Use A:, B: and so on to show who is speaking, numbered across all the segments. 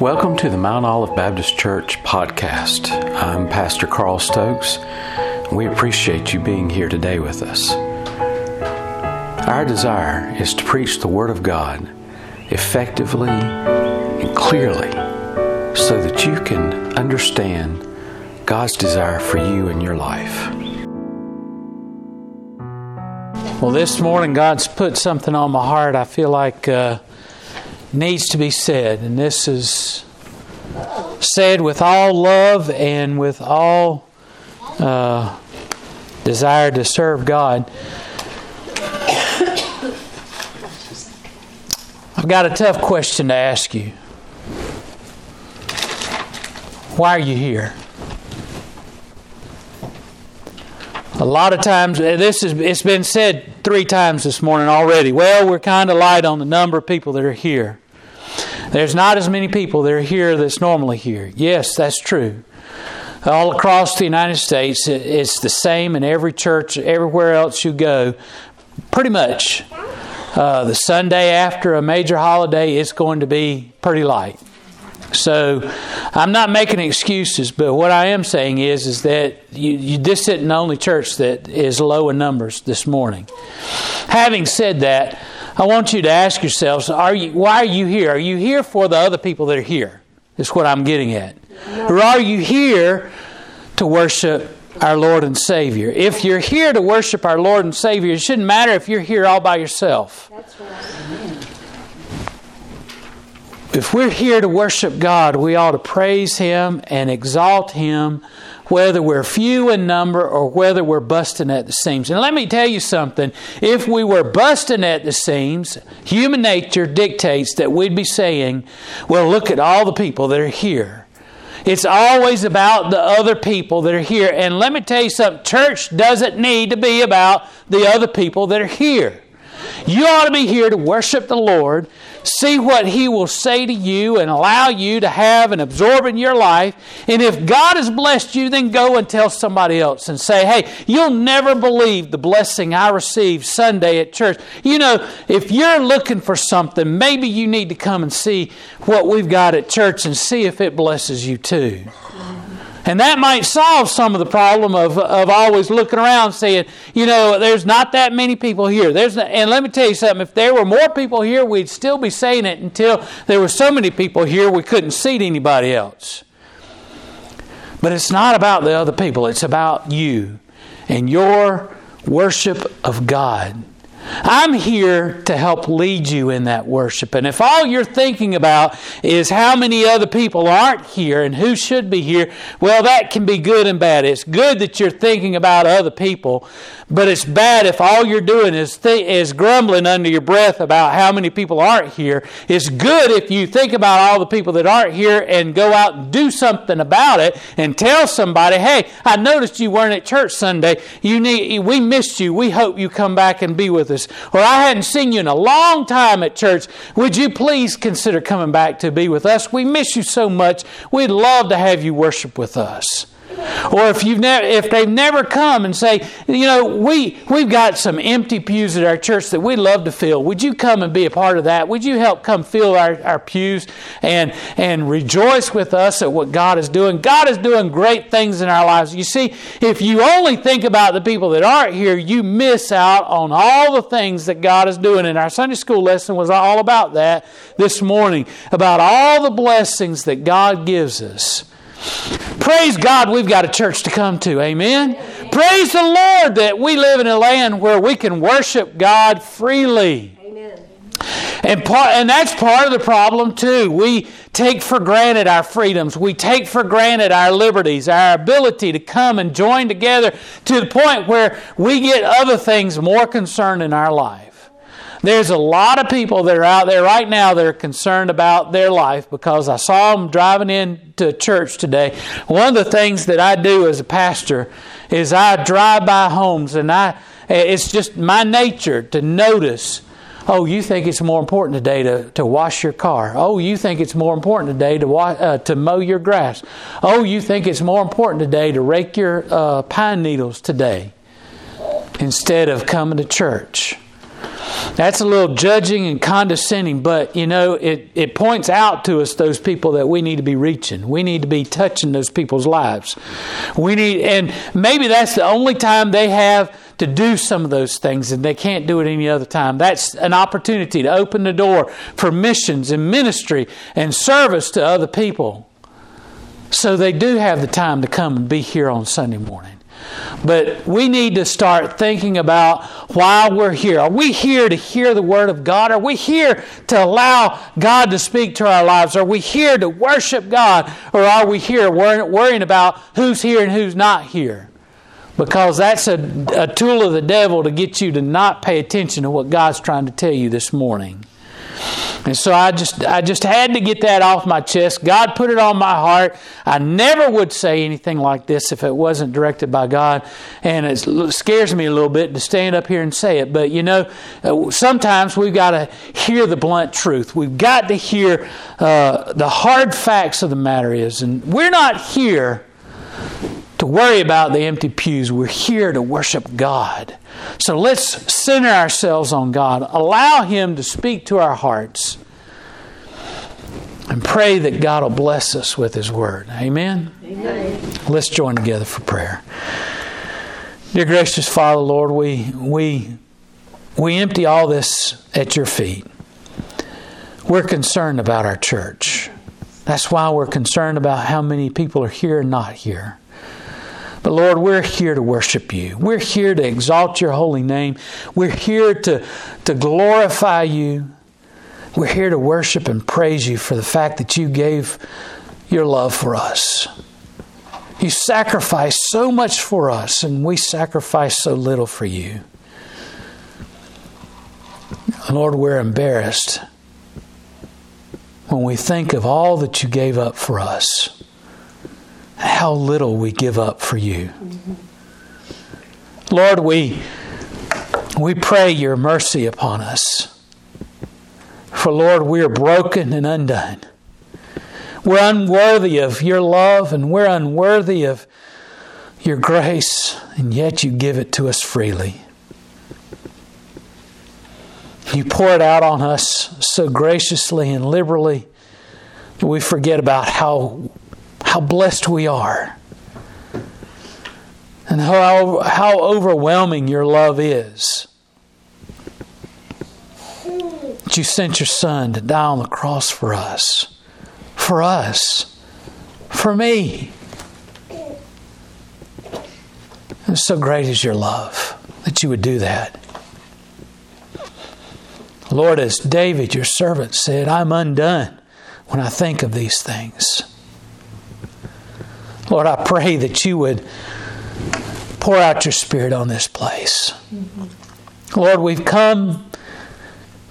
A: Welcome to the Mount Olive Baptist Church podcast. I'm Pastor Carl Stokes. We appreciate you being here today with us. Our desire is to preach the Word of God effectively and clearly so that you can understand God's desire for you in your life.
B: Well, this morning God's put something on my heart I feel like uh, needs to be said, and this is said with all love and with all uh, desire to serve God. I've got a tough question to ask you. Why are you here? A lot of times, this is it's been said three times this morning already. Well, we're kind of light on the number of people that are here. There's not as many people that are here that's normally here. Yes, that's true. All across the United States, it's the same in every church, everywhere else you go. Pretty much. Uh, the Sunday after a major holiday, it's going to be pretty light. So I'm not making excuses, but what I am saying is is that you, you, this isn't the only church that is low in numbers this morning. Having said that, I want you to ask yourselves: Are you? Why are you here? Are you here for the other people that are here? Is what I'm getting at, or are you here to worship our Lord and Savior? If you're here to worship our Lord and Savior, it shouldn't matter if you're here all by yourself. That's right if we're here to worship God, we ought to praise Him and exalt Him, whether we're few in number or whether we're busting at the seams. And let me tell you something if we were busting at the seams, human nature dictates that we'd be saying, well, look at all the people that are here. It's always about the other people that are here. And let me tell you something church doesn't need to be about the other people that are here. You ought to be here to worship the Lord see what He will say to you and allow you to have and absorb in your life. And if God has blessed you, then go and tell somebody else and say, hey, you'll never believe the blessing I received Sunday at church. You know, if you're looking for something, maybe you need to come and see what we've got at church and see if it blesses you too. And that might solve some of the problem of, of always looking around saying, you know, there's not that many people here. There's not, and let me tell you something, if there were more people here, we'd still be saying it until there were so many people here we couldn't seat anybody else. But it's not about the other people, it's about you and your worship of God. I'm here to help lead you in that worship. And if all you're thinking about is how many other people aren't here and who should be here, well, that can be good and bad. It's good that you're thinking about other people, but it's bad if all you're doing is, th- is grumbling under your breath about how many people aren't here. It's good if you think about all the people that aren't here and go out and do something about it and tell somebody, hey, I noticed you weren't at church Sunday. You need, we missed you. We hope you come back and be with us. Or I hadn't seen you in a long time at church. Would you please consider coming back to be with us? We miss you so much. We'd love to have you worship with us. Or if you've never, if they've never come and say, you know, we we've got some empty pews at our church that we'd love to fill. Would you come and be a part of that? Would you help come fill our, our pews and and rejoice with us at what God is doing? God is doing great things in our lives. You see, if you only think about the people that aren't here, you miss out on all the things that God is doing. And our Sunday school lesson was all about that this morning, about all the blessings that God gives us. Praise God, we've got a church to come to. Amen. Amen. Praise the Lord that we live in a land where we can worship God freely. Amen. And, part, and that's part of the problem, too. We take for granted our freedoms. We take for granted our liberties, our ability to come and join together to the point where we get other things more concerned in our life. There's a lot of people that are out there right now that are concerned about their life because I saw them driving into church today. One of the things that I do as a pastor is I drive by homes and I it's just my nature to notice Oh, you think it's more important today to, to wash your car. Oh, you think it's more important today to, wa- uh, to mow your grass. Oh, you think it's more important today to rake your uh, pine needles today instead of coming to church. That's a little judging and condescending, but you know, it, it points out to us those people that we need to be reaching. We need to be touching those people's lives. We need, and maybe that's the only time they have to do some of those things and they can't do it any other time. That's an opportunity to open the door for missions and ministry and service to other people. So they do have the time to come and be here on Sunday morning. But we need to start thinking about why we're here. Are we here to hear the Word of God? Are we here to allow God to speak to our lives? Are we here to worship God? Or are we here worrying about who's here and who's not here? Because that's a, a tool of the devil to get you to not pay attention to what God's trying to tell you this morning. And so I just I just had to get that off my chest. God put it on my heart. I never would say anything like this if it wasn't directed by God. And it scares me a little bit to stand up here and say it. But you know, uh, sometimes we've got to hear the blunt truth. We've got to hear uh, the hard facts of the matter is, and we're not here to worry about the empty pews. We're here to worship God. So let's center ourselves on God. Allow Him to speak to our hearts. And pray that God will bless us with His Word. Amen? Amen. Let's join together for prayer. Dear gracious Father, Lord, we, we, we empty all this at your feet. We're concerned about our church. That's why we're concerned about how many people are here and not here. But Lord, we're here to worship you. We're here to exalt your holy name. We're here to, to glorify you. We're here to worship and praise you for the fact that you gave your love for us. You sacrificed so much for us, and we sacrifice so little for you. Lord, we're embarrassed when we think of all that you gave up for us how little we give up for you. Lord, we, we pray your mercy upon us. For Lord, we are broken and undone. We're unworthy of your love and we're unworthy of your grace, and yet you give it to us freely. You pour it out on us so graciously and liberally that we forget about how how blessed we are and how, how overwhelming your love is. That you sent your son to die on the cross for us, for us, for me. And so great is your love that you would do that. Lord, as David, your servant, said, I'm undone when I think of these things. Lord, I pray that you would pour out your Spirit on this place. Mm-hmm. Lord, we've come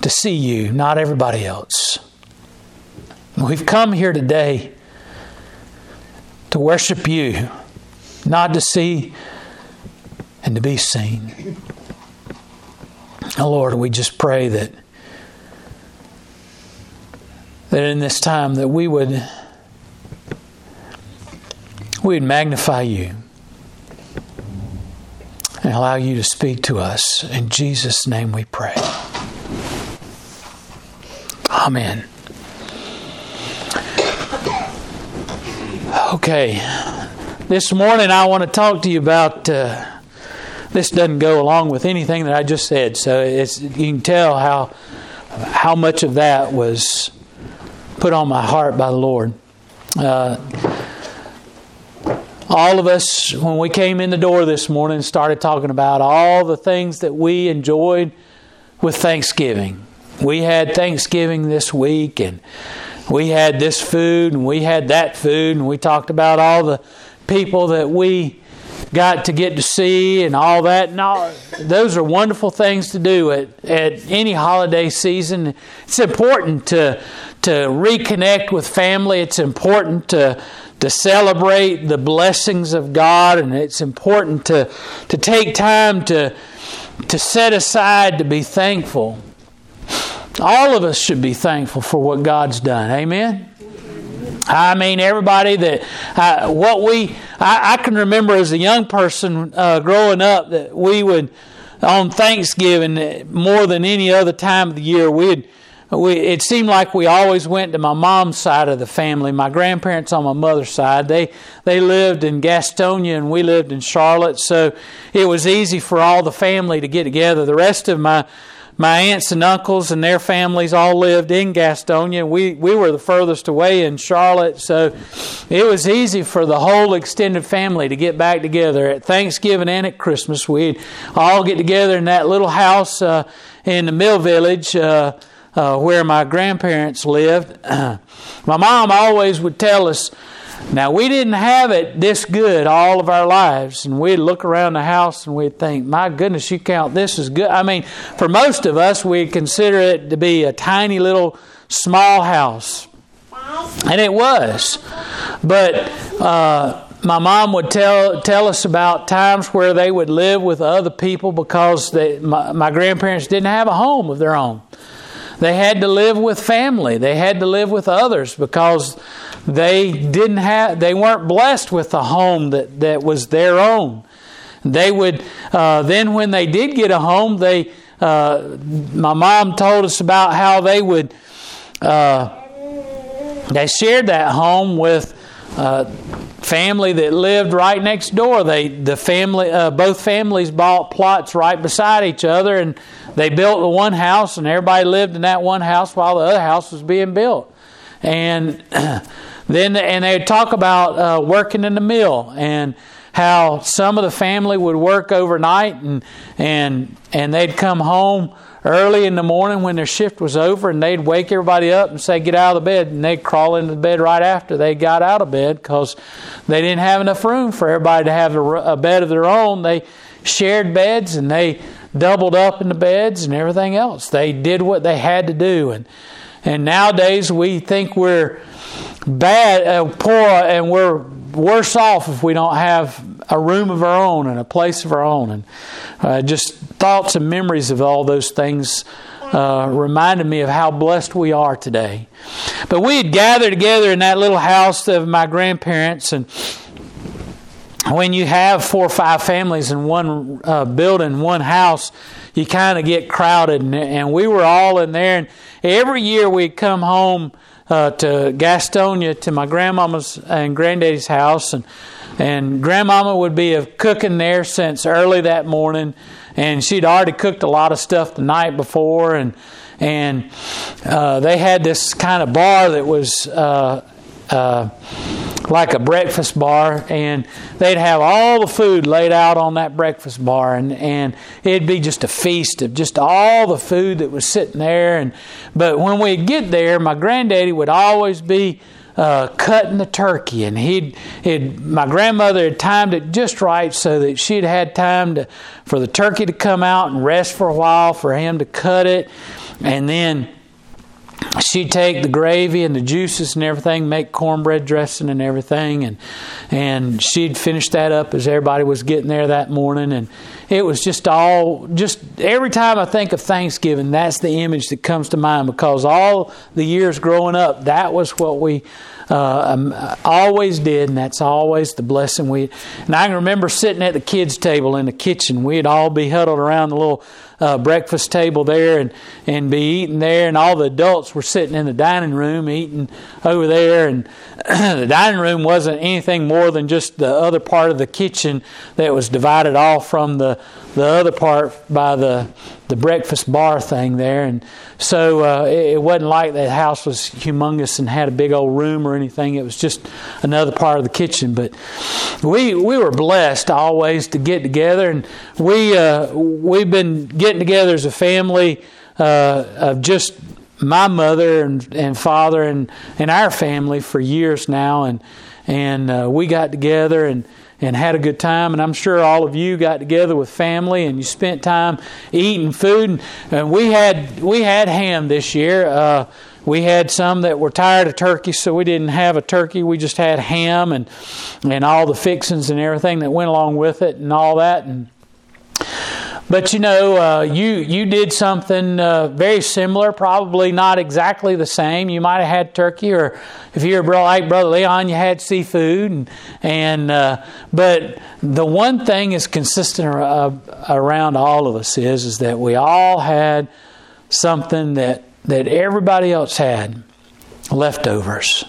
B: to see you, not everybody else. We've come here today to worship you, not to see and to be seen. Oh Lord, we just pray that that in this time that we would we'd magnify you and allow you to speak to us. In Jesus' name we pray. Amen. Okay, this morning I want to talk to you about. Uh, this doesn't go along with anything that I just said, so you can tell how how much of that was put on my heart by the Lord. Uh, all of us, when we came in the door this morning, started talking about all the things that we enjoyed with Thanksgiving. We had Thanksgiving this week, and we had this food, and we had that food, and we talked about all the people that we got to get to see and all that. And all, those are wonderful things to do at, at any holiday season. It's important to to reconnect with family. It's important to to celebrate the blessings of God, and it's important to, to take time to, to set aside to be thankful. All of us should be thankful for what God's done. Amen? I mean, everybody that uh, what we I, I, can remember as a young person uh, growing up that we would on Thanksgiving, more than any other time of the year, we'd we, it seemed like we always went to my mom's side of the family. My grandparents on my mother's side, they they lived in Gastonia and we lived in Charlotte, so it was easy for all the family to get together. The rest of my my aunts and uncles and their families all lived in Gastonia. We we were the furthest away in Charlotte, so it was easy for the whole extended family to get back together at Thanksgiving and at Christmas. We'd all get together in that little house uh, in the Mill Village. Uh, uh, where my grandparents lived, my mom always would tell us, now we didn't have it this good all of our lives, and we'd look around the house and we'd think, my goodness, you count this as good. I mean, for most of us, we'd consider it to be a tiny little small house. And it was. But uh, my mom would tell tell us about times where they would live with other people because they, my, my grandparents didn't have a home of their own. They had to live with family. They had to live with others because they didn't have they weren't blessed with a home that, that was their own. They would uh, then when they did get a home, they uh, my mom told us about how they would uh, they shared that home with family that lived right next door. They the family uh, both families bought plots right beside each other and they built the one house, and everybody lived in that one house while the other house was being built. And then, and they would talk about uh, working in the mill and how some of the family would work overnight, and and and they'd come home early in the morning when their shift was over, and they'd wake everybody up and say, "Get out of the bed," and they'd crawl into the bed right after they got out of bed because they didn't have enough room for everybody to have a, a bed of their own. They shared beds, and they doubled up in the beds and everything else. They did what they had to do, and and nowadays we think we're bad, uh, poor, and we're worse off if we don't have a room of our own and a place of our own. And uh, just thoughts and memories of all those things uh, reminded me of how blessed we are today. But we had gathered together in that little house of my grandparents and when you have four or five families in one uh, building, one house, you kind of get crowded. And, and, we were all in there. And every year we'd come home uh, to Gastonia to my grandmama's and granddaddy's house. And, and grandmama would be cooking there since early that morning. And she'd already cooked a lot of stuff the night before. And, and uh, they had this kind of bar that was uh, uh, like a breakfast bar, and they'd have all the food laid out on that breakfast bar, and, and it'd be just a feast of just all the food that was sitting there. And but when we'd get there, my granddaddy would always be uh, cutting the turkey, and he'd, he'd my grandmother had timed it just right so that she'd had time to for the turkey to come out and rest for a while, for him to cut it, and then she'd take the gravy and the juices and everything, make cornbread dressing and everything, and and she'd finish that up as everybody was getting there that morning, and it was just all just every time I think of Thanksgiving, that's the image that comes to mind because all the years growing up, that was what we uh, um, always did, and that's always the blessing we. And I can remember sitting at the kids' table in the kitchen. We'd all be huddled around the little uh, breakfast table there and, and be eating there, and all the adults were sitting in the dining room eating over there. And the dining room wasn't anything more than just the other part of the kitchen that was divided off from the, the other part by the, the breakfast bar thing there. And so uh, it, it wasn't like the house was humongous and had a big old room or anything. It was just another part of the kitchen. But we we were blessed always to get together, and we uh, we've been getting together as a family uh, of just my mother and, and father and, and our family for years now, and and uh, we got together and and had a good time. And I'm sure all of you got together with family and you spent time eating food. And we had we had ham this year. Uh, we had some that were tired of turkey, so we didn't have a turkey. We just had ham and and all the fixings and everything that went along with it and all that. And but you know, uh, you you did something uh, very similar, probably not exactly the same. You might have had turkey, or if you're like Brother Leon, you had seafood, and, and uh, but the one thing is consistent around all of us is is that we all had something that that everybody else had leftovers.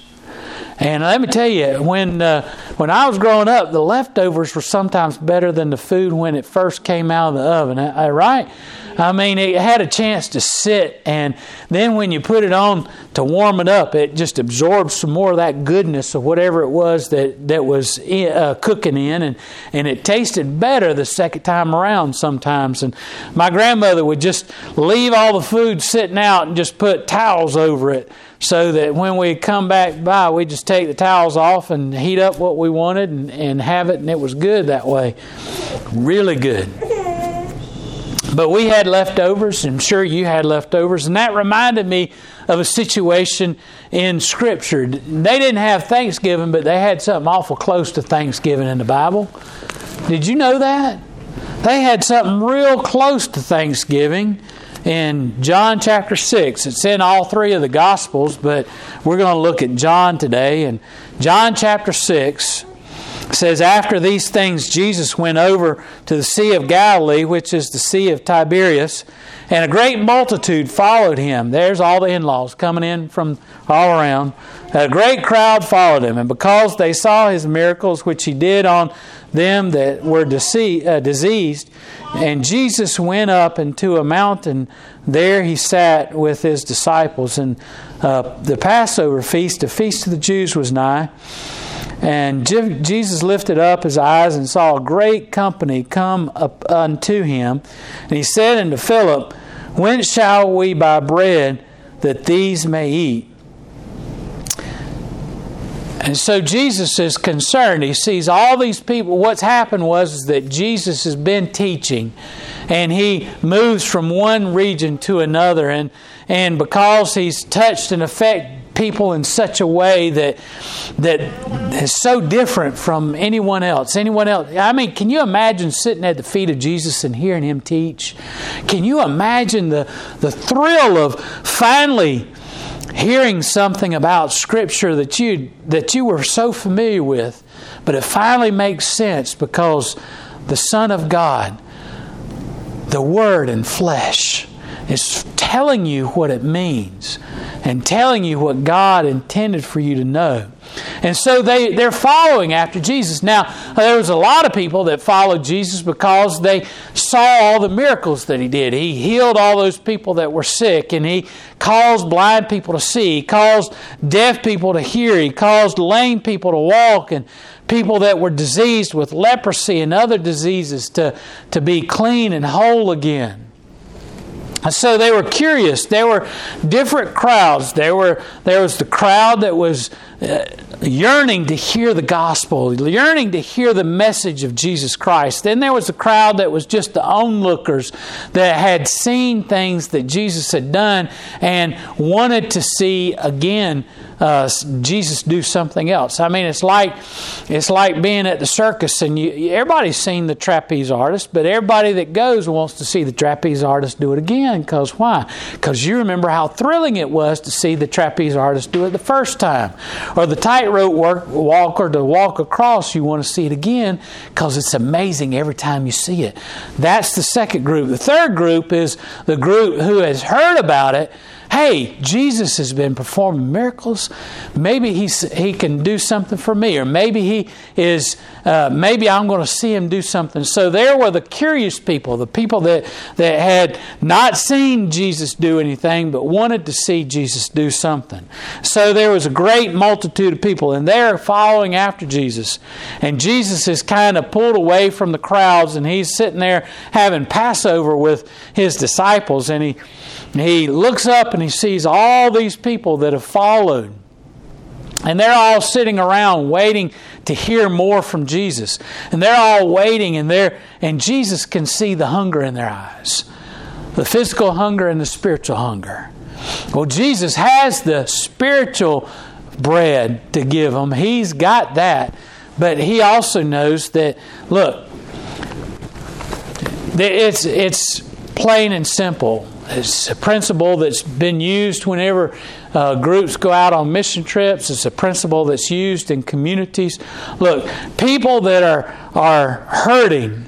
B: And let me tell you, when uh, when I was growing up, the leftovers were sometimes better than the food when it first came out of the oven. Right? I mean, it had a chance to sit, and then when you put it on to warm it up, it just absorbs some more of that goodness of whatever it was that that was in, uh, cooking in, and and it tasted better the second time around sometimes. And my grandmother would just leave all the food sitting out and just put towels over it so that when we come back by, we just take the towels off and heat up what we wanted and, and have it, and it was good that way. Really good. But we had leftovers, I'm sure you had leftovers, and that reminded me of a situation in Scripture. They didn't have Thanksgiving, but they had something awful close to Thanksgiving in the Bible. Did you know that? They had something real close to Thanksgiving in John chapter 6. It's in all three of the Gospels, but we're going to look at John today. And John chapter 6 says, After these things, Jesus went over to the Sea of Galilee, which is the Sea of Tiberias, and a great multitude followed him. There's all the in laws coming in from all around. A great crowd followed him, and because they saw his miracles, which he did on them that were uh, diseased, and Jesus went up into a mountain. There he sat with his disciples. And uh, the Passover feast, the feast of the Jews, was nigh. And Jesus lifted up his eyes and saw a great company come up unto him. And he said unto Philip, When shall we buy bread that these may eat? And so Jesus is concerned. He sees all these people. What's happened was that Jesus has been teaching and he moves from one region to another. And, and because he's touched and affected people in such a way that that is so different from anyone else. Anyone else? I mean, can you imagine sitting at the feet of Jesus and hearing him teach? Can you imagine the the thrill of finally hearing something about Scripture that you that you were so familiar with, but it finally makes sense because the Son of God, the Word in flesh, is telling you what it means and telling you what God intended for you to know. And so they, they're following after Jesus. Now, there was a lot of people that followed Jesus because they saw all the miracles that he did. He healed all those people that were sick, and he caused blind people to see, he caused deaf people to hear, he caused lame people to walk, and people that were diseased with leprosy and other diseases to, to be clean and whole again. So they were curious. There were different crowds. There were there was the crowd that was yearning to hear the gospel, yearning to hear the message of Jesus Christ. Then there was the crowd that was just the onlookers that had seen things that Jesus had done and wanted to see again uh, Jesus do something else. I mean, it's like it's like being at the circus, and you, everybody's seen the trapeze artist, but everybody that goes wants to see the trapeze artist do it again. Because why? Because you remember how thrilling it was to see the trapeze artist do it the first time, or the tightrope walker to walk across. You want to see it again because it's amazing every time you see it. That's the second group. The third group is the group who has heard about it hey, Jesus has been performing miracles. Maybe he's, he can do something for me, or maybe he is. Uh, maybe I'm going to see him do something. So there were the curious people, the people that that had not seen Jesus do anything, but wanted to see Jesus do something. So there was a great multitude of people, and they're following after Jesus. And Jesus is kind of pulled away from the crowds, and he's sitting there having Passover with his disciples, and he he looks up and he sees all these people that have followed. And they're all sitting around waiting to hear more from Jesus. And they're all waiting and they and Jesus can see the hunger in their eyes. The physical hunger and the spiritual hunger. Well, Jesus has the spiritual bread to give them. He's got that. But he also knows that look, It's, it's plain and simple. It's a principle that's been used whenever uh, groups go out on mission trips. It's a principle that's used in communities. Look, people that are, are hurting,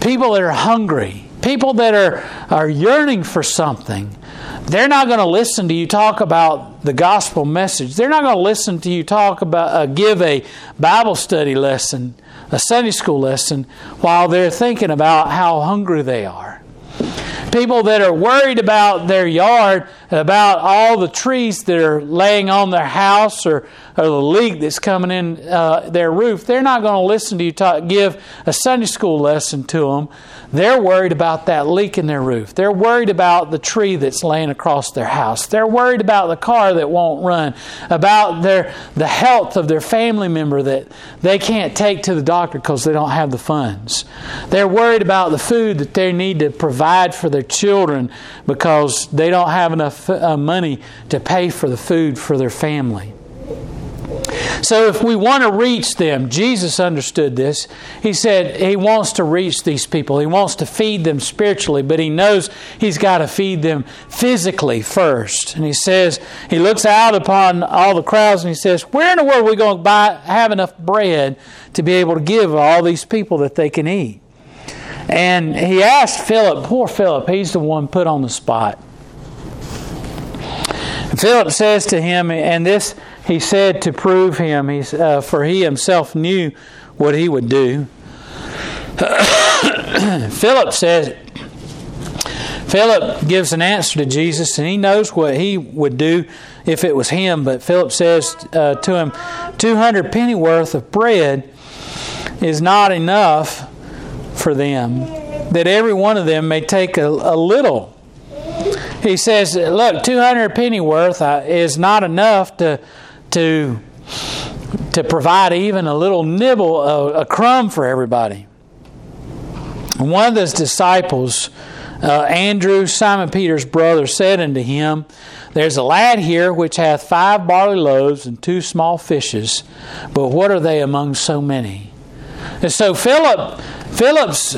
B: people that are hungry, people that are, are yearning for something, they're not going to listen to you talk about the gospel message. They're not going to listen to you talk about, uh, give a Bible study lesson, a Sunday school lesson, while they're thinking about how hungry they are people that are worried about their yard, about all the trees that are laying on their house or, or the leak that's coming in uh, their roof, they're not going to listen to you talk, give a Sunday school lesson to them. They're worried about that leak in their roof. They're worried about the tree that's laying across their house. They're worried about the car that won't run, about their the health of their family member that they can't take to the doctor because they don't have the funds. They're worried about the food that they need to provide for their children because they don't have enough uh, money to pay for the food for their family. So, if we want to reach them, Jesus understood this. He said he wants to reach these people. He wants to feed them spiritually, but he knows he's got to feed them physically first. And he says, he looks out upon all the crowds and he says, Where in the world are we going to buy, have enough bread to be able to give all these people that they can eat? And he asked Philip, poor Philip, he's the one put on the spot. Philip says to him, and this he said to prove him, uh, for he himself knew what he would do. Philip says, Philip gives an answer to Jesus, and he knows what he would do if it was him. But Philip says uh, to him, 200 pennyworth of bread is not enough for them, that every one of them may take a, a little. He says, Look, 200 pennyworth uh, is not enough to, to, to provide even a little nibble, a, a crumb for everybody. one of his disciples, uh, Andrew, Simon Peter's brother, said unto him, There's a lad here which hath five barley loaves and two small fishes, but what are they among so many? And so Philip Philip's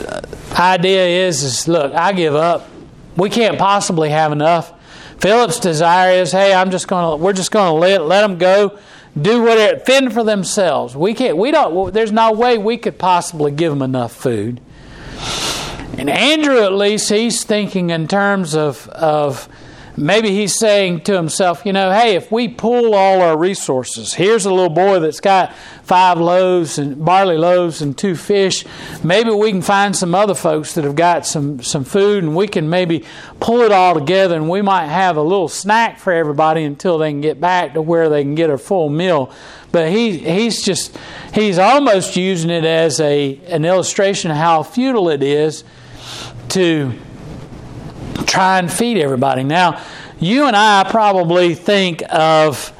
B: idea is, is look, I give up. We can't possibly have enough. Philip's desire is, hey, I'm just going to, we're just going to let, let them go, do whatever, fend for themselves. We can't, we don't, there's no way we could possibly give them enough food. And Andrew, at least, he's thinking in terms of, of maybe he's saying to himself, you know, hey, if we pool all our resources, here's a little boy that's got five loaves and barley loaves and two fish. Maybe we can find some other folks that have got some, some food and we can maybe pull it all together and we might have a little snack for everybody until they can get back to where they can get a full meal. But he, he's just, he's almost using it as a, an illustration of how futile it is to try and feed everybody. Now, you and I probably think of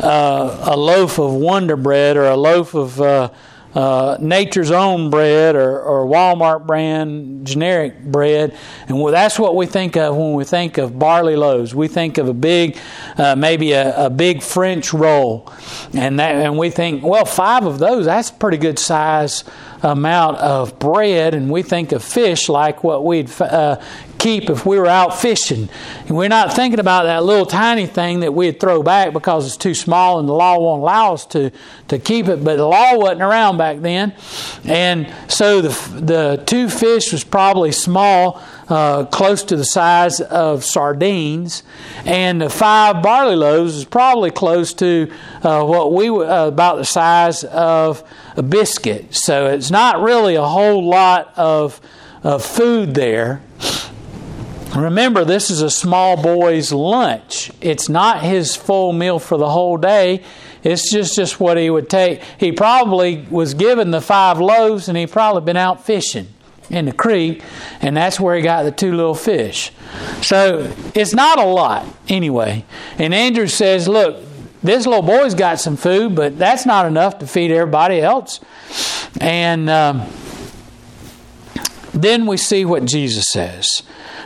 B: uh, a loaf of Wonder Bread or a loaf of uh, uh, Nature's Own bread or, or Walmart brand generic bread, and that's what we think of when we think of barley loaves. We think of a big, uh, maybe a, a, big French roll, and that, and we think, well, five of those, that's a pretty good size amount of bread, and we think of fish like what we'd uh, keep if we were out fishing. And we're not thinking about that little tiny thing that we'd throw back because it's too small and the law won't allow us to, to keep it. But the law wasn't around back then. And so the, the two fish was probably small. Uh, close to the size of sardines, and the five barley loaves is probably close to uh, what we uh, about the size of a biscuit. So it's not really a whole lot of, of food there. Remember, this is a small boy's lunch. It's not his full meal for the whole day. It's just, just what he would take. He probably was given the five loaves and he probably been out fishing in the creek, and that's where he got the two little fish. So it's not a lot anyway. And Andrew says, Look, this little boy's got some food, but that's not enough to feed everybody else. And um, then we see what Jesus says.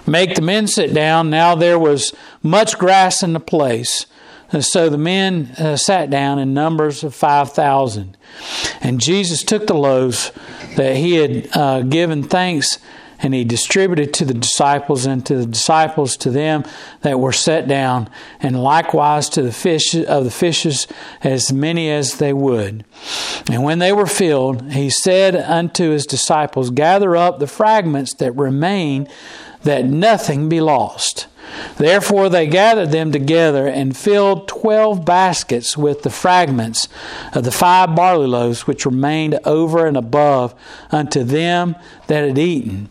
B: Make the men sit down. Now there was much grass in the place. And so the men uh, sat down in numbers of 5,000. And Jesus took the loaves that he had uh, given thanks and he distributed to the disciples and to the disciples to them that were set down and likewise to the fish of the fishes as many as they would and when they were filled he said unto his disciples gather up the fragments that remain that nothing be lost Therefore they gathered them together and filled twelve baskets with the fragments of the five barley loaves which remained over and above unto them that had eaten.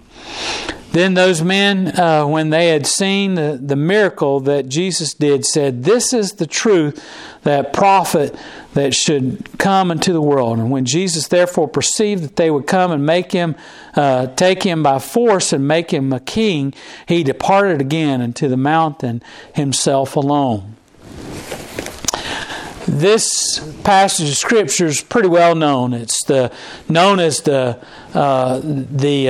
B: Then those men, uh, when they had seen the, the miracle that Jesus did, said, This is the truth, that prophet that should come into the world. And when Jesus therefore perceived that they would come and make him, uh, take him by force and make him a king, he departed again into the mountain himself alone. This passage of scripture is pretty well known. It's the known as the uh, the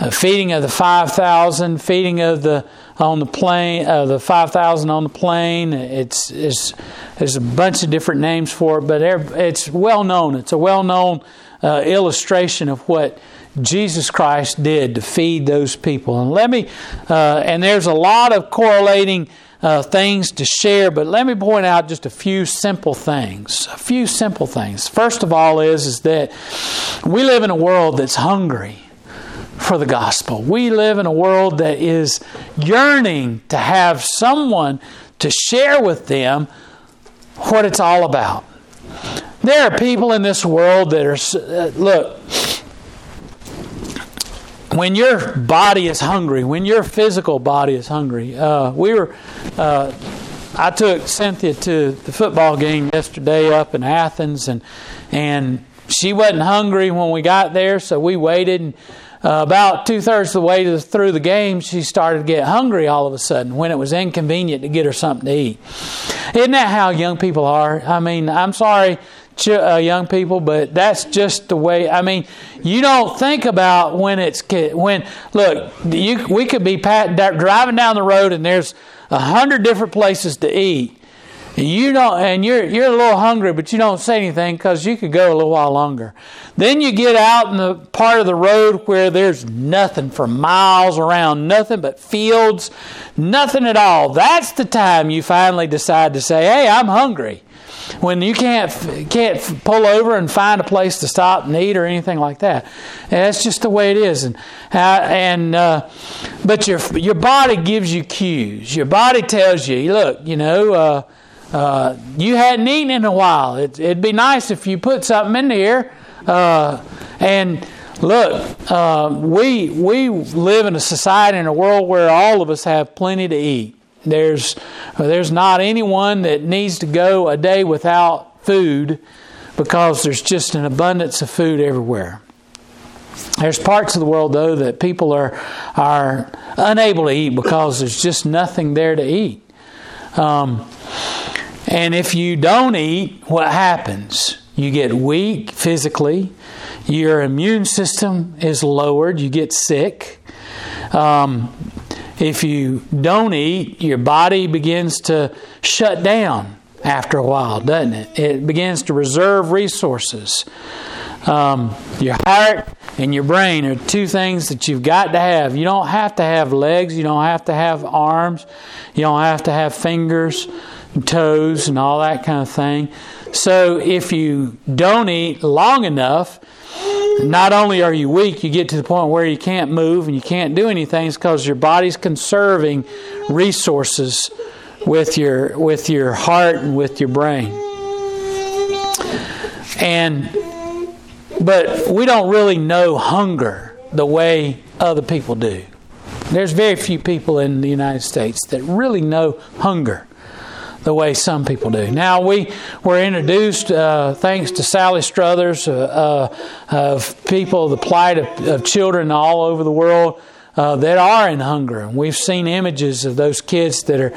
B: uh, feeding of the 5,000, feeding of the on the plain, uh, the 5,000 on the plain. It's, it's, there's a bunch of different names for it, but it's well known. It's a well known uh, illustration of what Jesus Christ did to feed those people. And let me, uh, and there's a lot of correlating uh, things to share, but let me point out just a few simple things. A few simple things. First of all, is is that we live in a world that's hungry for the gospel. We live in a world that is yearning to have someone to share with them what it's all about. There are people in this world that are, uh, look, when your body is hungry, when your physical body is hungry, uh, we were, uh, I took Cynthia to the football game yesterday up in Athens, and and she wasn't hungry when we got there, so we waited. And uh, about two thirds of the way through the game, she started to get hungry all of a sudden when it was inconvenient to get her something to eat. Isn't that how young people are? I mean, I'm sorry, ch- uh, young people, but that's just the way. I mean, you don't think about when it's when look. You, we could be pat, driving down the road and there's a hundred different places to eat you don't, and you're you're a little hungry, but you don't say anything because you could go a little while longer. Then you get out in the part of the road where there's nothing for miles around, nothing but fields, nothing at all. That's the time you finally decide to say, "Hey, I'm hungry." When you can't can't pull over and find a place to stop and eat or anything like that, and that's just the way it is. And uh, and uh, but your your body gives you cues. Your body tells you, look, you know. Uh, uh, you hadn't eaten in a while. It, would be nice if you put something in here. Uh, and look, uh, we we live in a society in a world where all of us have plenty to eat. There's there's not anyone that needs to go a day without food because there's just an abundance of food everywhere. There's parts of the world though that people are are unable to eat because there's just nothing there to eat. Um, and if you don't eat, what happens? You get weak physically, your immune system is lowered, you get sick. Um, if you don't eat, your body begins to shut down after a while, doesn't it? It begins to reserve resources. Um, your heart and your brain are two things that you've got to have. You don't have to have legs, you don't have to have arms, you don't have to have fingers toes and all that kind of thing. So if you don't eat long enough, not only are you weak, you get to the point where you can't move and you can't do anything because your body's conserving resources with your with your heart and with your brain. And but we don't really know hunger the way other people do. There's very few people in the United States that really know hunger the way some people do. Now, we were introduced, uh, thanks to Sally Struthers, uh, uh, of people, the plight of, of, children all over the world uh, that are in hunger. And we've seen images of those kids that are,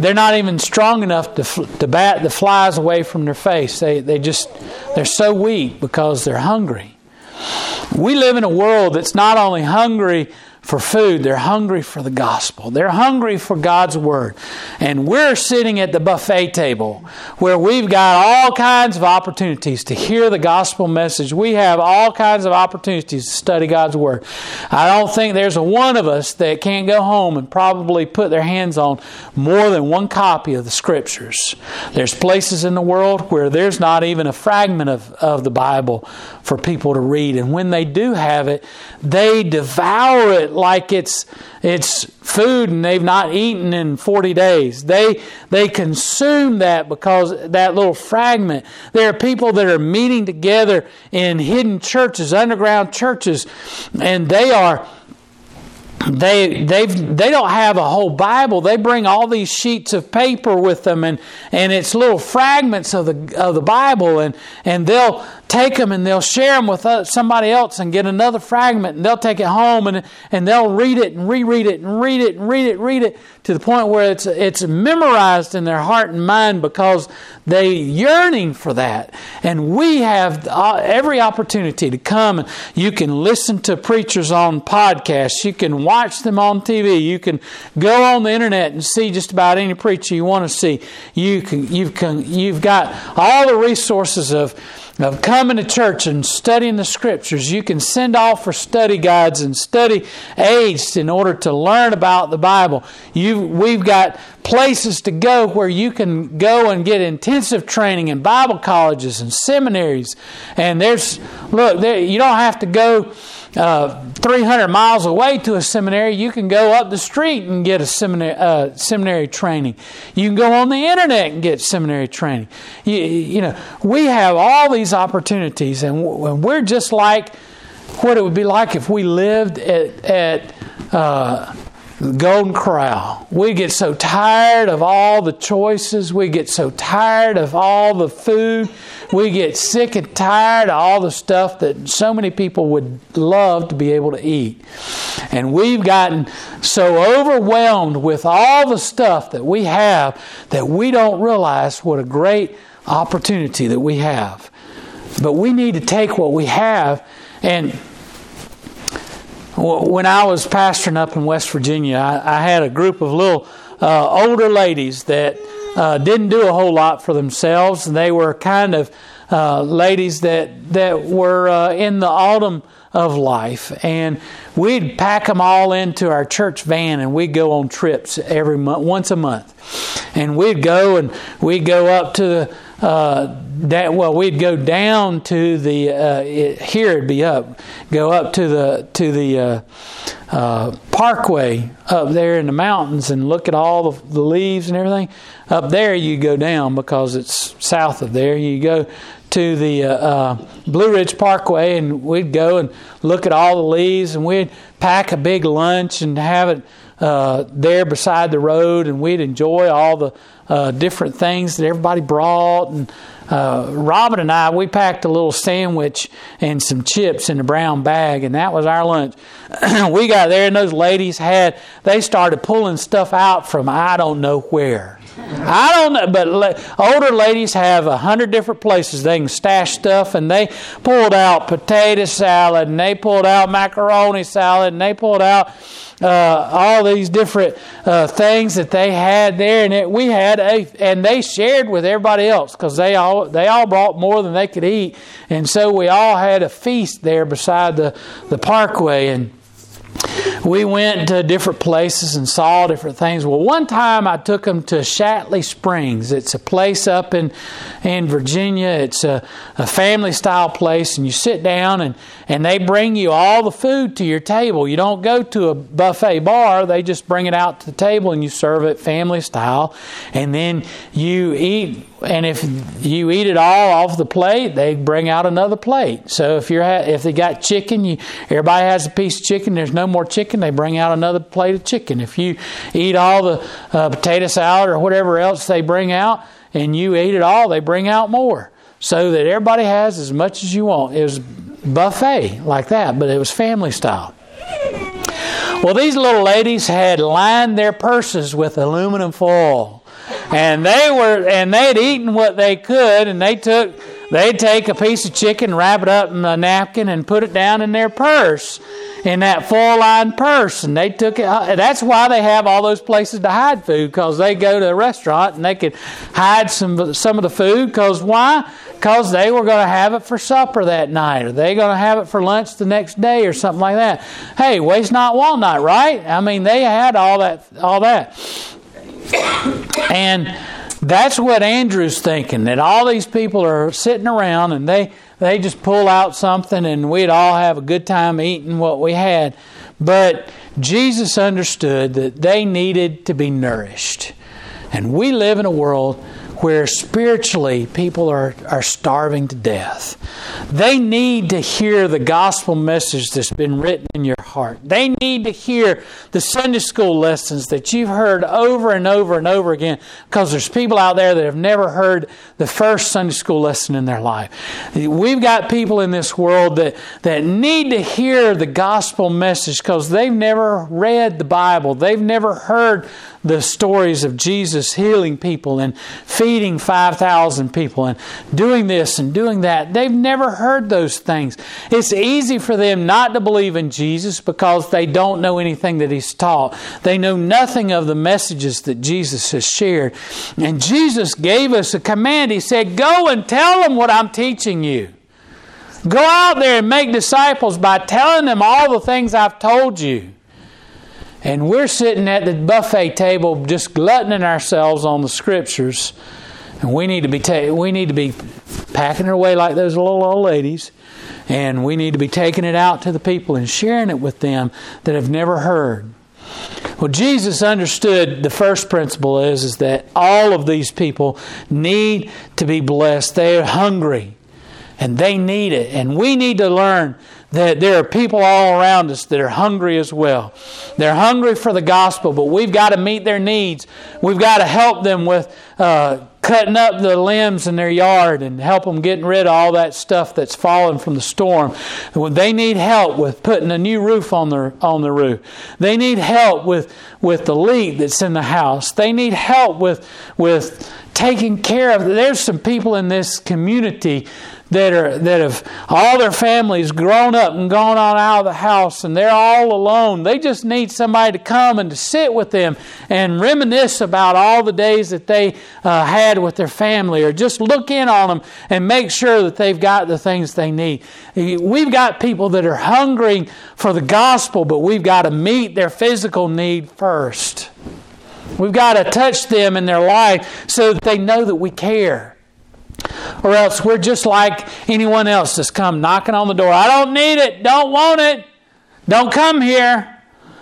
B: they're not even strong enough to, to bat the flies away from their face. They, they just, they're so weak because they're hungry. We live in a world that's not only hungry for food. They're hungry for the gospel. They're hungry for God's word. And we're sitting at the buffet table where we've got all kinds of opportunities to hear the gospel message. We have all kinds of opportunities to study God's word. I don't think there's a one of us that can't go home and probably put their hands on more than one copy of the scriptures. There's places in the world where there's not even a fragment of, of the Bible for people to read. And when they do have it, they devour it like it's it's food and they've not eaten in 40 days. They they consume that because that little fragment. There are people that are meeting together in hidden churches, underground churches, and they are they they've they don't have a whole Bible. They bring all these sheets of paper with them, and and it's little fragments of the of the Bible, and and they'll take them and they'll share them with somebody else and get another fragment and they'll take it home and, and they'll read it and reread it and read it and read it, and read it to the point where it's, it's memorized in their heart and mind because they yearning for that. And we have uh, every opportunity to come and you can listen to preachers on podcasts. You can watch them on TV. You can go on the internet and see just about any preacher you want to see. You can, you've, can, you've got all the resources of of coming to church and studying the scriptures. You can send off for study guides and study aids in order to learn about the Bible. You, we've got places to go where you can go and get intensive training in Bible colleges and seminaries. And there's, look, there, you don't have to go uh, 300 miles away to a seminary, you can go up the street and get a seminary, uh, seminary training. You can go on the internet and get seminary training. You, you know, we have all these opportunities, and we're just like what it would be like if we lived at, at uh, the Golden Corral. We get so tired of all the choices. We get so tired of all the food. We get sick and tired of all the stuff that so many people would love to be able to eat. And we've gotten so overwhelmed with all the stuff that we have that we don't realize what a great opportunity that we have. But we need to take what we have and when I was pastoring up in West Virginia, I, I had a group of little uh, older ladies that uh, didn't do a whole lot for themselves. They were kind of uh, ladies that that were uh, in the autumn of life, and we'd pack them all into our church van, and we'd go on trips every month, once a month, and we'd go and we'd go up to the uh, that well we'd go down to the uh, it, here it'd be up go up to the to the uh, uh, parkway up there in the mountains and look at all the, the, leaves and everything. Up there you go down because it's south of there. You go to the uh, uh, Blue Ridge Parkway and we'd go and look at all the leaves and we'd pack a big lunch and have it uh, there beside the road, and we'd enjoy all the uh, different things that everybody brought. And uh, Robin and I, we packed a little sandwich and some chips in a brown bag, and that was our lunch. we got there, and those ladies had, they started pulling stuff out from I don't know where. I don't know, but le- older ladies have a hundred different places they can stash stuff, and they pulled out potato salad, and they pulled out macaroni salad, and they pulled out uh, all these different uh, things that they had there, and it, we had a, and they shared with everybody else because they all they all brought more than they could eat, and so we all had a feast there beside the the parkway and we went to different places and saw different things. Well, one time I took them to Shatley Springs. It's a place up in, in Virginia. It's a, a family style place, and you sit down and, and they bring you all the food to your table. You don't go to a buffet bar, they just bring it out to the table and you serve it family style. And then you eat and if you eat it all off the plate, they bring out another plate. So if you're if they got chicken, you, everybody has a piece of chicken. There's no more chicken, they bring out another plate of chicken. If you eat all the uh, potato salad or whatever else they bring out, and you eat it all, they bring out more, so that everybody has as much as you want. It was buffet like that, but it was family style. Well, these little ladies had lined their purses with aluminum foil and they were and they had eaten what they could and they took they'd take a piece of chicken, wrap it up in a napkin, and put it down in their purse, in that full line purse. And they took it. Uh, that's why they have all those places to hide food, because they go to a restaurant and they could hide some some of the food. Because why? Because they were going to have it for supper that night, or they're going to have it for lunch the next day, or something like that. Hey, waste not, want not, right? I mean, they had all that, all that, and that's what Andrew's thinking. That all these people are sitting around and they they just pull out something and we'd all have a good time eating what we had. But Jesus understood that they needed to be nourished. And we live in a world where spiritually people are, are starving to death. They need to hear the gospel message that's been written in your heart. They need to hear the Sunday school lessons that you've heard over and over and over again because there's people out there that have never heard the first Sunday school lesson in their life. We've got people in this world that, that need to hear the gospel message because they've never read the Bible, they've never heard the stories of Jesus healing people and feeding 5,000 people and doing this and doing that. They've never heard those things. It's easy for them not to believe in Jesus because they don't know anything that He's taught. They know nothing of the messages that Jesus has shared. And Jesus gave us a command. He said, Go and tell them what I'm teaching you. Go out there and make disciples by telling them all the things I've told you. And we're sitting at the buffet table just gluttoning ourselves on the scriptures. And we need to be ta- we need to be packing it away like those little old ladies. And we need to be taking it out to the people and sharing it with them that have never heard. Well, Jesus understood the first principle is, is that all of these people need to be blessed. They are hungry and they need it. And we need to learn that there are people all around us that are hungry as well. They're hungry for the gospel, but we've got to meet their needs. We've got to help them with uh, cutting up the limbs in their yard and help them getting rid of all that stuff that's fallen from the storm. They need help with putting a new roof on their on the roof. They need help with with the leak that's in the house. They need help with with taking care of. There's some people in this community that are that have all their families grown up and gone on out of the house and they're all alone. They just need somebody to come and to sit with them and reminisce about all the days that they uh, had with their family, or just look in on them and make sure that they've got the things they need. We've got people that are hungering for the gospel, but we've got to meet their physical need first. We've got to touch them in their life so that they know that we care or else we're just like anyone else that's come knocking on the door. I don't need it, don't want it, don't come here.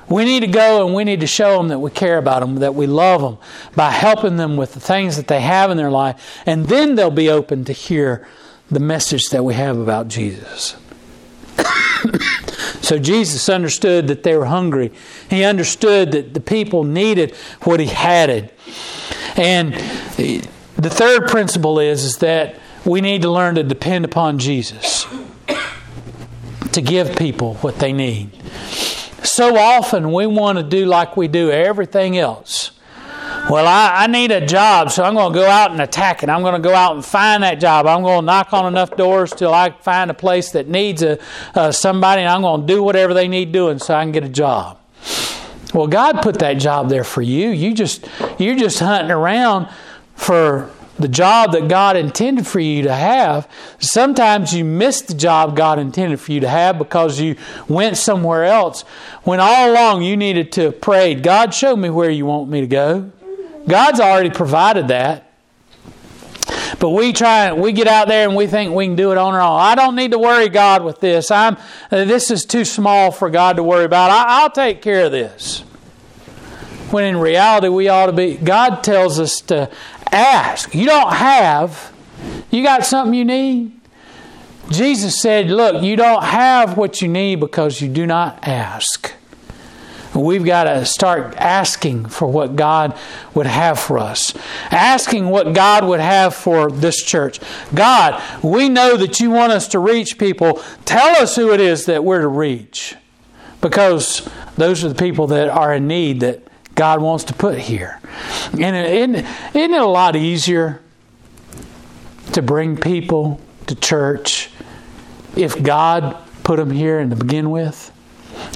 B: We need to go and we need to show them that we care about them, that we love them by helping them with the things that they have in their life, and then they'll be open to hear the message that we have about Jesus. so Jesus understood that they were hungry. He understood that the people needed what he had. And the third principle is, is that we need to learn to depend upon Jesus to give people what they need. So often we want to do like we do everything else. Well, I, I need a job, so I'm going to go out and attack it. I'm going to go out and find that job. I'm going to knock on enough doors till I find a place that needs a, uh, somebody, and I'm going to do whatever they need doing so I can get a job. Well, God put that job there for you. You just you're just hunting around for the job that God intended for you to have. Sometimes you miss the job God intended for you to have because you went somewhere else when all along you needed to have prayed, God, show me where you want me to go. God's already provided that. But we try, we get out there and we think we can do it on our own. I don't need to worry God with this. I'm, this is too small for God to worry about. I, I'll take care of this. When in reality, we ought to be, God tells us to Ask. You don't have, you got something you need? Jesus said, Look, you don't have what you need because you do not ask. We've got to start asking for what God would have for us. Asking what God would have for this church. God, we know that you want us to reach people. Tell us who it is that we're to reach. Because those are the people that are in need that God wants to put here. And isn't, isn't it a lot easier to bring people to church if God put them here and to begin with?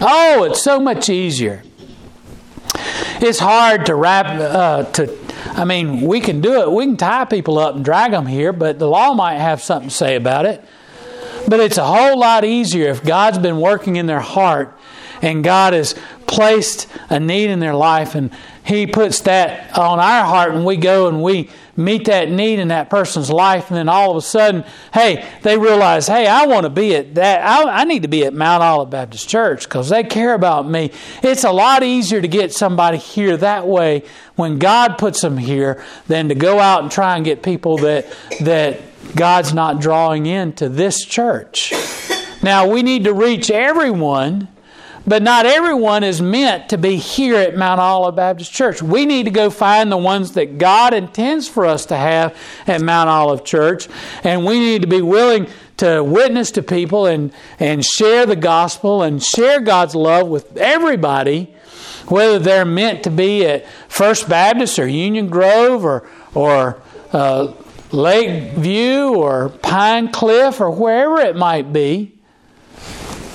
B: Oh, it's so much easier. It's hard to wrap uh, to. I mean, we can do it. We can tie people up and drag them here, but the law might have something to say about it. But it's a whole lot easier if God's been working in their heart and God has placed a need in their life and He puts that on our heart and we go and we meet that need in that person's life and then all of a sudden, hey, they realize, hey, I want to be at that. I, I need to be at Mount Olive Baptist Church because they care about me. It's a lot easier to get somebody here that way when God puts them here than to go out and try and get people that that God's not drawing into this church. Now, we need to reach everyone, but not everyone is meant to be here at Mount Olive Baptist Church. We need to go find the ones that God intends for us to have at Mount Olive Church, and we need to be willing to witness to people and, and share the gospel and share God's love with everybody, whether they're meant to be at First Baptist or Union Grove or, or uh, Lakeview or Pine Cliff or wherever it might be.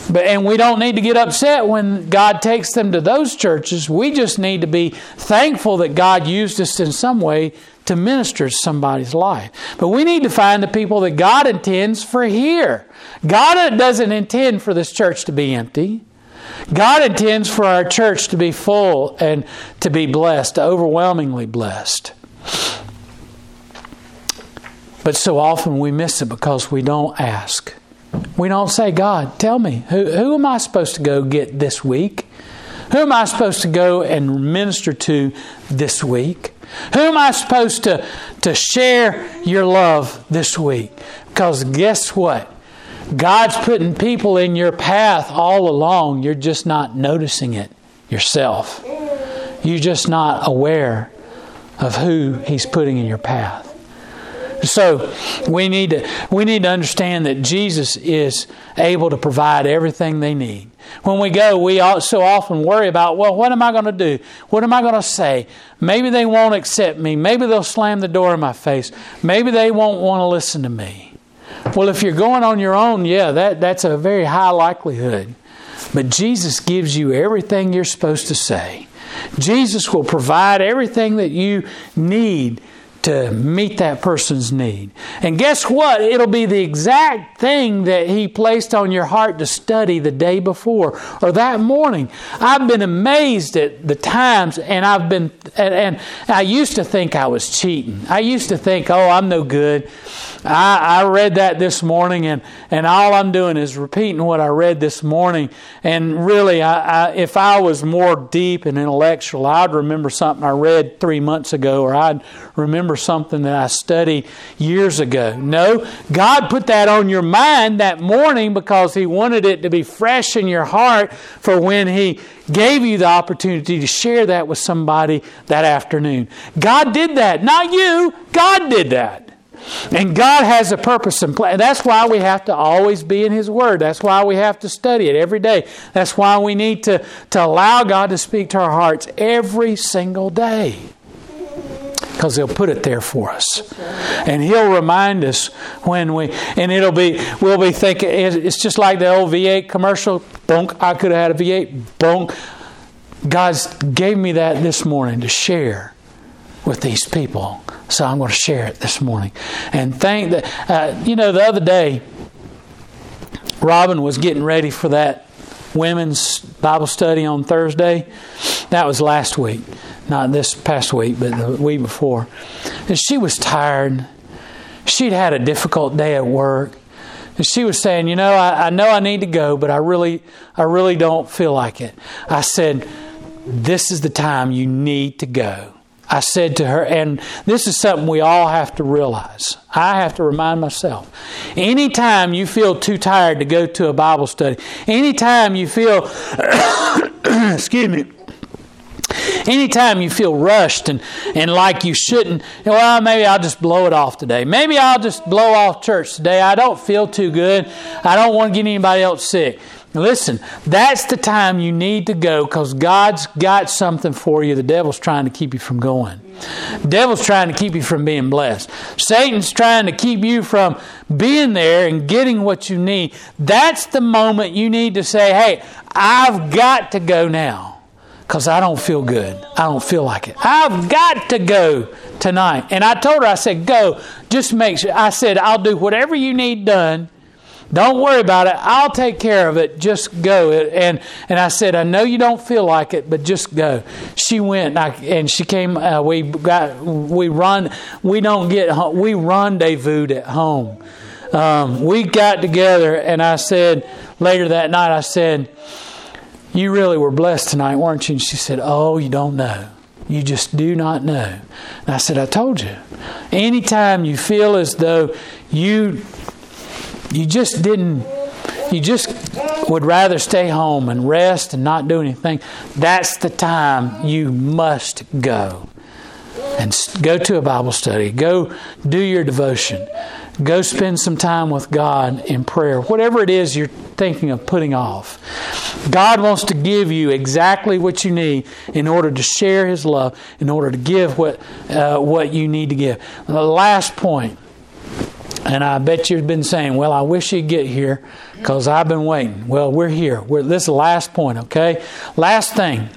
B: But, and we don't need to get upset when God takes them to those churches. We just need to be thankful that God used us in some way to minister to somebody's life. But we need to find the people that God intends for here. God doesn't intend for this church to be empty. God intends for our church to be full and to be blessed, overwhelmingly blessed. But so often we miss it because we don't ask. We don't say, God, tell me, who, who am I supposed to go get this week? Who am I supposed to go and minister to this week? Who am I supposed to, to share your love this week? Because guess what? God's putting people in your path all along. You're just not noticing it yourself. You're just not aware of who He's putting in your path. So we need to we need to understand that Jesus is able to provide everything they need. When we go, we so often worry about, well, what am I going to do? What am I going to say? Maybe they won't accept me. Maybe they'll slam the door in my face. Maybe they won't want to listen to me. Well, if you're going on your own, yeah, that, that's a very high likelihood. But Jesus gives you everything you're supposed to say. Jesus will provide everything that you need to meet that person's need. And guess what? It'll be the exact thing that He placed on your heart to study the day before or that morning. I've been amazed at the times, and I've been, and, I used to think I was cheating. I used to think, oh, I'm no good. I, I read that this morning, and, and all I'm doing is repeating what I read this morning. And really, I, I, if I was more deep and intellectual, I'd remember something I read three months ago, or I'd remember something that I studied years ago. No, God put that on your mind that morning because He wanted it to be fresh in your heart for when He gave you the opportunity to share that with somebody that afternoon. God did that, not you. God did that. And God has a purpose and plan. That's why we have to always be in His Word. That's why we have to study it every day. That's why we need to, to allow God to speak to our hearts every single day. Because He'll put it there for us. And He'll remind us when we, and it'll be, we'll be thinking, it's just like the old V8 commercial. Bonk, I could have had a V8. Bonk. God gave me that this morning to share with these people. So I'm going to share it this morning. And thank that, uh, you know, the other day, Robin was getting ready for that women's Bible study on Thursday. That was last week, not this past week, but the week before. And she was tired. She'd had a difficult day at work. And she was saying, you know, I, I know I need to go, but I really, I really don't feel like it. I said, this is the time you need to go. I said to her, and this is something we all have to realize. I have to remind myself. Anytime you feel too tired to go to a Bible study, anytime you feel, excuse me, Anytime you feel rushed and, and like you shouldn't, well, maybe I'll just blow it off today. Maybe I'll just blow off church today. I don't feel too good. I don't want to get anybody else sick. Listen, that's the time you need to go because God's got something for you. The devil's trying to keep you from going. The devil's trying to keep you from being blessed. Satan's trying to keep you from being there and getting what you need. That's the moment you need to say, hey, I've got to go now because I don't feel good. I don't feel like it. I've got to go tonight. And I told her, I said, go. Just make sure. I said, I'll do whatever you need done don't worry about it. I'll take care of it. Just go. And and I said, I know you don't feel like it, but just go. She went and, I, and she came. Uh, we got we run. We don't get we rendezvoused at home. Um, we got together, and I said later that night, I said, "You really were blessed tonight, weren't you?" And she said, "Oh, you don't know." You just do not know. And I said, I told you. Anytime you feel as though you you just didn't you just would rather stay home and rest and not do anything. That's the time you must go. And go to a bible study. Go do your devotion. Go spend some time with god in prayer. Whatever it is you're thinking of putting off. God wants to give you exactly what you need in order to share his love in order to give what uh, what you need to give. The last point and I bet you've been saying, Well, I wish you'd get here because I've been waiting. Well, we're here. We're, this is the last point, okay? Last thing.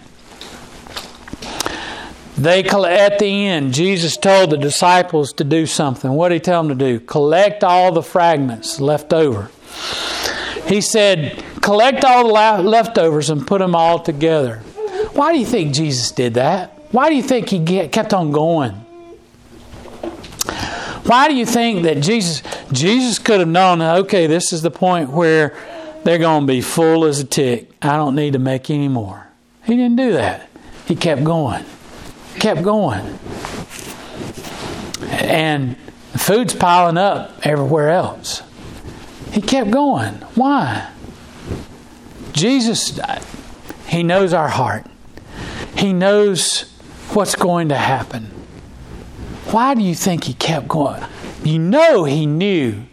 B: They at the end, Jesus told the disciples to do something. What did he tell them to do? Collect all the fragments left over. He said, Collect all the leftovers and put them all together. Why do you think Jesus did that? Why do you think he kept on going? Why do you think that Jesus Jesus could have known, okay, this is the point where they're going to be full as a tick. I don't need to make any more. He didn't do that. He kept going. Kept going. And food's piling up everywhere else. He kept going. Why? Jesus, He knows our heart. He knows what's going to happen. Why do you think he kept going? You know he knew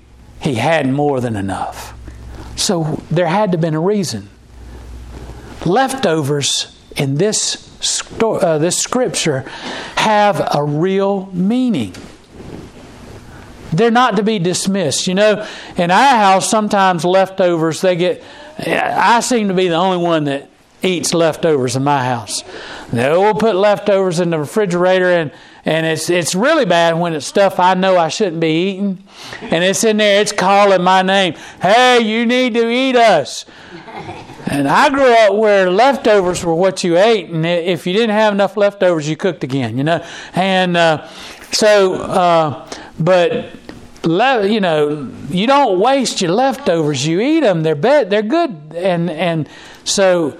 B: he had more than enough. So there had to have been a reason. Leftovers in this uh, this scripture have a real meaning. They're not to be dismissed. You know, in our house, sometimes leftovers they get. I seem to be the only one that eats leftovers in my house. They will put leftovers in the refrigerator, and and it's it's really bad when it's stuff I know I shouldn't be eating, and it's in there. It's calling my name. Hey, you need to eat us. And I grew up where leftovers were what you ate, and if you didn't have enough leftovers, you cooked again. You know, and uh, so, uh, but le- you know, you don't waste your leftovers. You eat them. They're be- they're good, and and so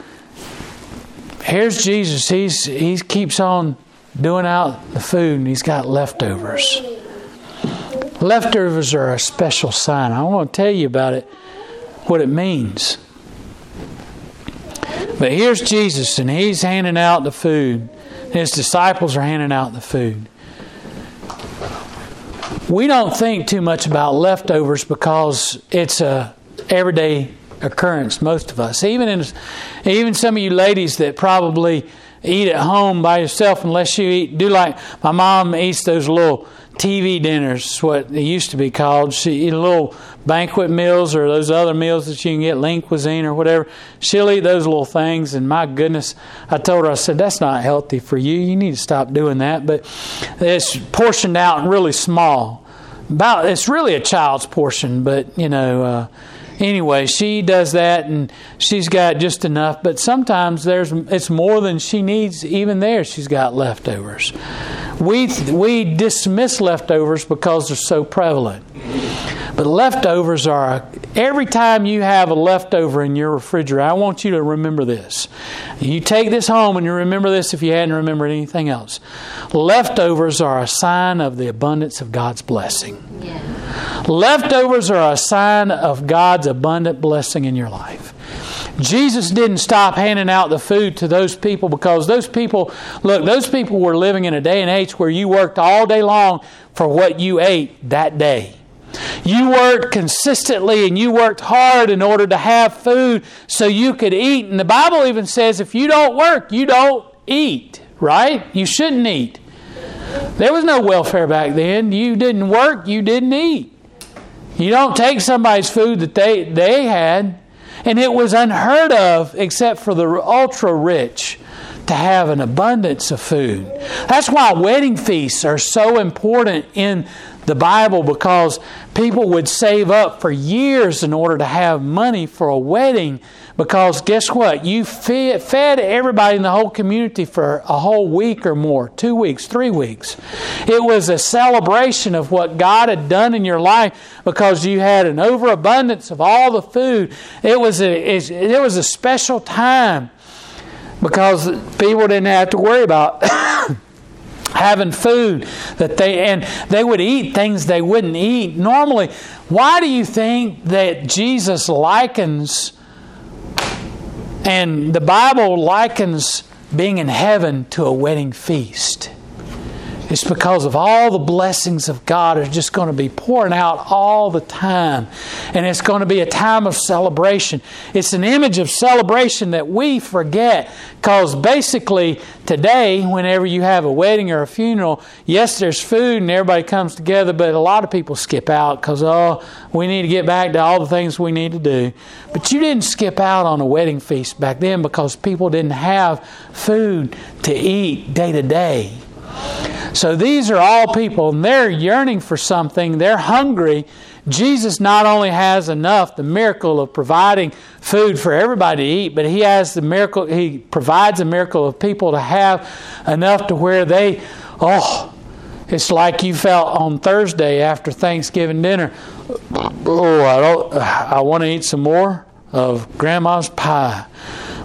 B: here's Jesus. He's he keeps on doing out the food and he's got leftovers. Leftovers are a special sign. I want to tell you about it, what it means. But here's Jesus and he's handing out the food. His disciples are handing out the food. We don't think too much about leftovers because it's a everyday occurrence most of us. Even in, even some of you ladies that probably eat at home by yourself unless you eat do like my mom eats those little TV dinners, what they used to be called. She eat little banquet meals or those other meals that you can get, lean cuisine or whatever. She'll eat those little things, and my goodness, I told her, I said, that's not healthy for you. You need to stop doing that. But it's portioned out really small. About it's really a child's portion, but you know. Uh, anyway, she does that and she's got just enough. But sometimes there's it's more than she needs. Even there, she's got leftovers. We we dismiss leftovers because they're so prevalent. But leftovers are every time you have a leftover in your refrigerator. I want you to remember this. You take this home and you remember this if you hadn't remembered anything else. Leftovers are a sign of the abundance of God's blessing. Yeah. Leftovers are a sign of God's abundant blessing in your life. Jesus didn't stop handing out the food to those people because those people, look, those people were living in a day and age where you worked all day long for what you ate that day. You worked consistently and you worked hard in order to have food so you could eat. And the Bible even says if you don't work, you don't eat, right? You shouldn't eat. There was no welfare back then. You didn't work, you didn't eat. You don't take somebody's food that they, they had. And it was unheard of, except for the ultra rich, to have an abundance of food. That's why wedding feasts are so important in the Bible because people would save up for years in order to have money for a wedding. Because guess what? You fed, everybody in the whole community for a whole week or more two weeks, three weeks. It was a celebration of what God had done in your life because you had an overabundance of all the food. It was a, it was a special time because people didn't have to worry about having food that they and they would eat things they wouldn't eat. Normally why do you think that jesus likens and the bible likens being in heaven to a wedding feast it's because of all the blessings of God are just going to be pouring out all the time. And it's going to be a time of celebration. It's an image of celebration that we forget. Because basically, today, whenever you have a wedding or a funeral, yes, there's food and everybody comes together, but a lot of people skip out because, oh, we need to get back to all the things we need to do. But you didn't skip out on a wedding feast back then because people didn't have food to eat day to day. So these are all people, and they're yearning for something, they're hungry. Jesus not only has enough, the miracle of providing food for everybody to eat, but he has the miracle, he provides a miracle of people to have enough to where they, oh, it's like you felt on Thursday after Thanksgiving dinner. Oh, I don't, I want to eat some more of Grandma's pie,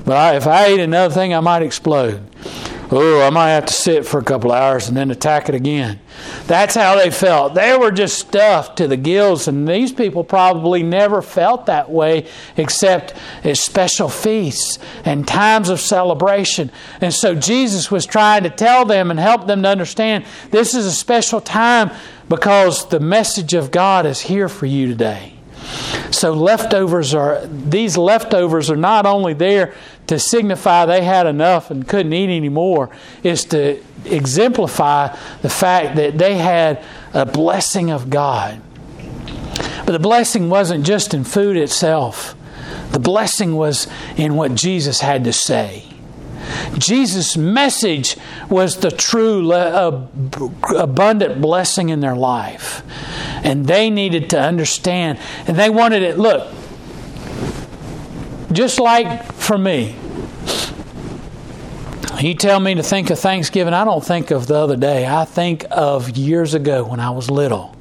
B: but I, if I ate another thing, I might explode oh, I might have to sit for a couple hours and then attack it again. That's how they felt. They were just stuffed to the gills, and these people probably never felt that way except at special feasts and times of celebration. And so Jesus was trying to tell them and help them to understand this is a special time because the message of God is here for you today. So leftovers are these leftovers are not only there to signify they had enough and couldn't eat anymore, is to exemplify the fact that they had a blessing of God. But the blessing wasn't just in food itself. The blessing was in what Jesus had to say. Jesus' message was the true abundant blessing in their life. And they needed to understand. And they wanted it. Look, just like for me, you tell me to think of Thanksgiving, I don't think of the other day. I think of years ago when I was little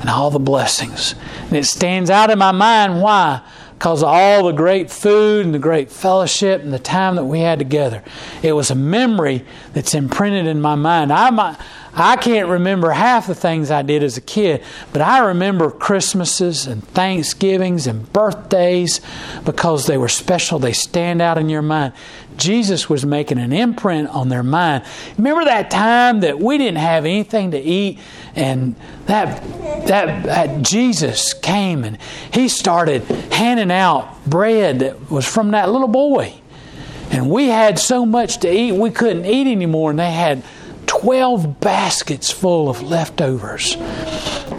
B: and all the blessings. And it stands out in my mind. Why? because of all the great food and the great fellowship and the time that we had together. It was a memory that's imprinted in my mind. I might, I can't remember half the things I did as a kid, but I remember Christmases and Thanksgivings and birthdays because they were special. They stand out in your mind. Jesus was making an imprint on their mind. Remember that time that we didn't have anything to eat and that, that, that Jesus came and he started handing out bread that was from that little boy. And we had so much to eat, we couldn't eat anymore, and they had 12 baskets full of leftovers.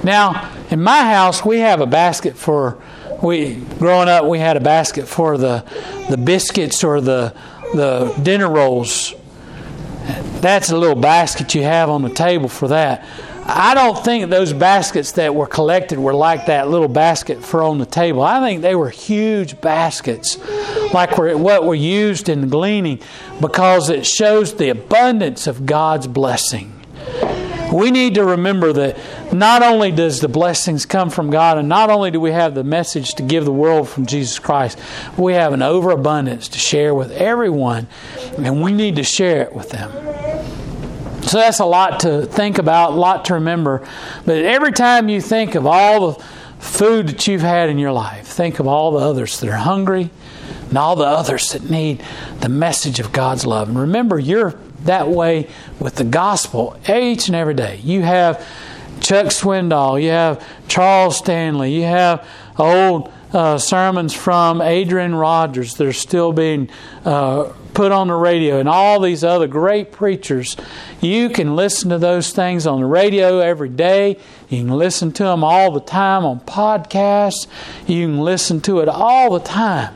B: Now, in my house, we have a basket for we growing up we had a basket for the the biscuits or the the dinner rolls. That's a little basket you have on the table for that. I don't think those baskets that were collected were like that little basket for on the table. I think they were huge baskets, like what were used in gleaning, because it shows the abundance of God's blessing. We need to remember that not only does the blessings come from God, and not only do we have the message to give the world from Jesus Christ, we have an overabundance to share with everyone, and we need to share it with them. So that's a lot to think about, a lot to remember. But every time you think of all the food that you've had in your life, think of all the others that are hungry, and all the others that need the message of God's love. And remember, you're that way with the gospel each and every day. You have Chuck Swindoll, you have Charles Stanley, you have old uh, sermons from Adrian Rogers that are still being uh, put on the radio, and all these other great preachers. You can listen to those things on the radio every day. You can listen to them all the time on podcasts. You can listen to it all the time.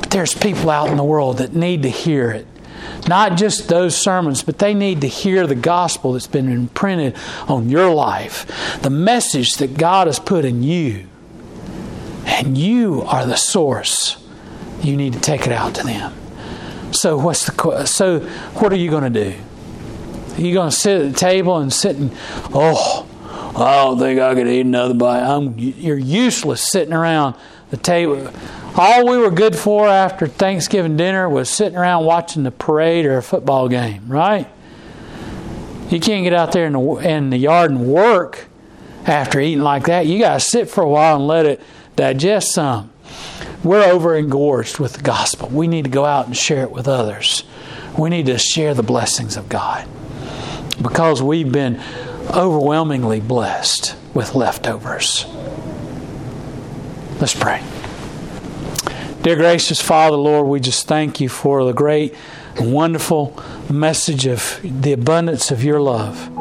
B: But there's people out in the world that need to hear it. Not just those sermons, but they need to hear the gospel that's been imprinted on your life. The message that God has put in you. And you are the source. You need to take it out to them. So what's the so what are you going to do? Are you going to sit at the table and sit and oh I don't think I could eat another bite. I'm, you're useless sitting around the table. All we were good for after Thanksgiving dinner was sitting around watching the parade or a football game, right? You can't get out there in the, in the yard and work after eating like that. You got to sit for a while and let it digest some. We're over engorged with the gospel. We need to go out and share it with others. We need to share the blessings of God because we've been overwhelmingly blessed with leftovers. Let's pray. Dear gracious Father, Lord, we just thank you for the great wonderful message of the abundance of your love.